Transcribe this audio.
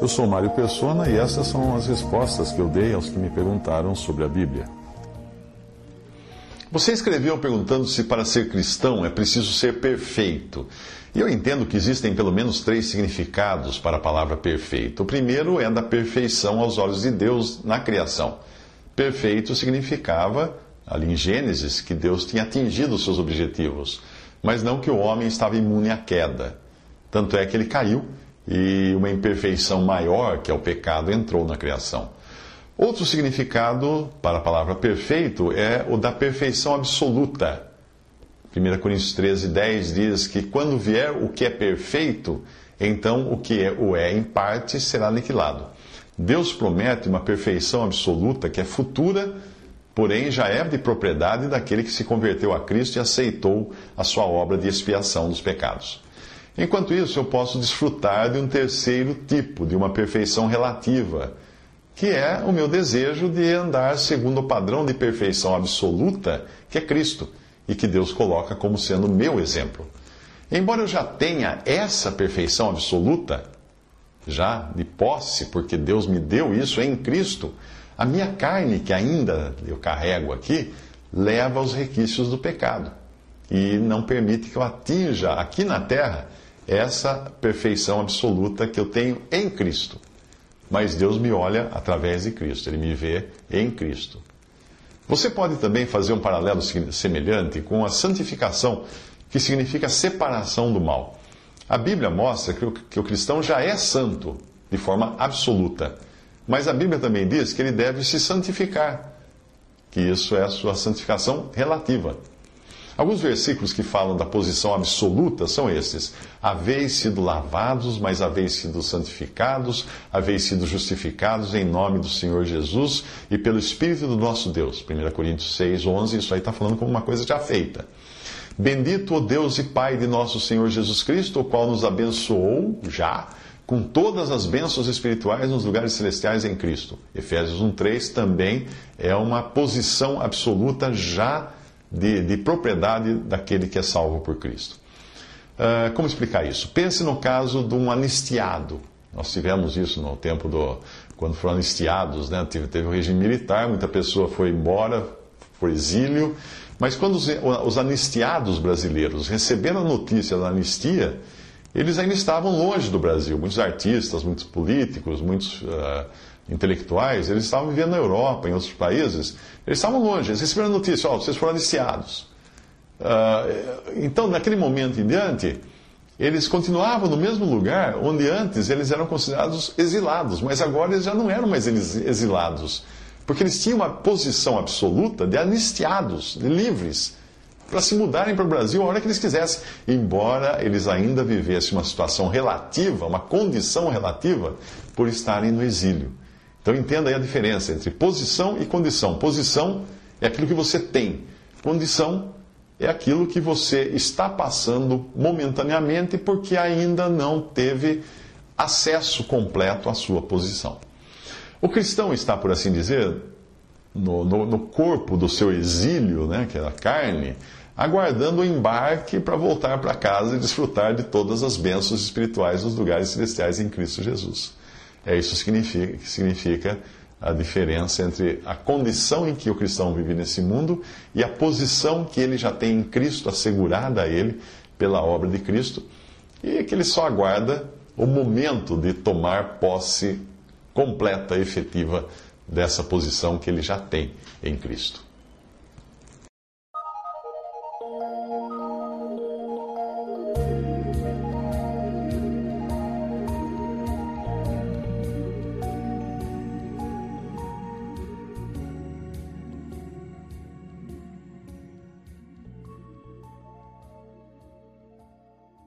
Eu sou Mário Persona e essas são as respostas que eu dei aos que me perguntaram sobre a Bíblia. Você escreveu perguntando se para ser cristão é preciso ser perfeito. E eu entendo que existem pelo menos três significados para a palavra perfeito. O primeiro é da perfeição aos olhos de Deus na criação. Perfeito significava, ali em Gênesis, que Deus tinha atingido seus objetivos, mas não que o homem estava imune à queda. Tanto é que ele caiu e uma imperfeição maior, que é o pecado, entrou na criação. Outro significado para a palavra perfeito é o da perfeição absoluta. 1 Coríntios 13, 10 diz que quando vier o que é perfeito, então o que é, o é em parte será aniquilado. Deus promete uma perfeição absoluta que é futura, porém já é de propriedade daquele que se converteu a Cristo e aceitou a sua obra de expiação dos pecados. Enquanto isso, eu posso desfrutar de um terceiro tipo, de uma perfeição relativa que é o meu desejo de andar segundo o padrão de perfeição absoluta que é Cristo e que Deus coloca como sendo o meu exemplo. Embora eu já tenha essa perfeição absoluta, já de posse, porque Deus me deu isso em Cristo, a minha carne, que ainda eu carrego aqui, leva aos requisitos do pecado e não permite que eu atinja aqui na terra essa perfeição absoluta que eu tenho em Cristo. Mas Deus me olha através de Cristo, Ele me vê em Cristo. Você pode também fazer um paralelo semelhante com a santificação, que significa separação do mal. A Bíblia mostra que o, cristão já é santo de forma absoluta, mas a Bíblia também diz que ele deve se santificar, que isso é a sua santificação relativa. Alguns versículos que falam da posição absoluta são estes: Haveis sido lavados, mas haveis sido santificados, haveis sido justificados em nome do Senhor Jesus e pelo Espírito do nosso Deus. 1 Coríntios 6, 11, isso aí está falando como uma coisa já feita. Bendito o Deus e Pai de nosso Senhor Jesus Cristo, o qual nos abençoou já com todas as bênçãos espirituais nos lugares celestiais em Cristo. Efésios 1,3 também é uma posição absoluta já de, de propriedade daquele que é salvo por Cristo. Uh, como explicar isso? Pense no caso de um anistiado. Nós tivemos isso no tempo do. quando foram anistiados, né? teve, teve o regime militar, muita pessoa foi embora, foi exílio. Mas quando os, os anistiados brasileiros receberam a notícia da anistia, eles ainda estavam longe do Brasil. Muitos artistas, muitos políticos, muitos uh, intelectuais, eles estavam vivendo na Europa, em outros países, eles estavam longe, eles receberam a notícia, ó, oh, vocês foram aliciados. Uh, então, naquele momento em diante, eles continuavam no mesmo lugar onde antes eles eram considerados exilados, mas agora eles já não eram mais exilados, porque eles tinham uma posição absoluta de anistiados, de livres, para se mudarem para o Brasil a hora que eles quisessem, embora eles ainda vivessem uma situação relativa, uma condição relativa, por estarem no exílio. Então entenda aí a diferença entre posição e condição. Posição é aquilo que você tem, condição é aquilo que você está passando momentaneamente porque ainda não teve acesso completo à sua posição. O cristão está, por assim dizer, no, no, no corpo do seu exílio, né, que é a carne, aguardando o embarque para voltar para casa e desfrutar de todas as bênçãos espirituais dos lugares celestiais em Cristo Jesus. É isso que significa, que significa a diferença entre a condição em que o cristão vive nesse mundo e a posição que ele já tem em Cristo assegurada a ele pela obra de Cristo e que ele só aguarda o momento de tomar posse completa, efetiva dessa posição que ele já tem em Cristo.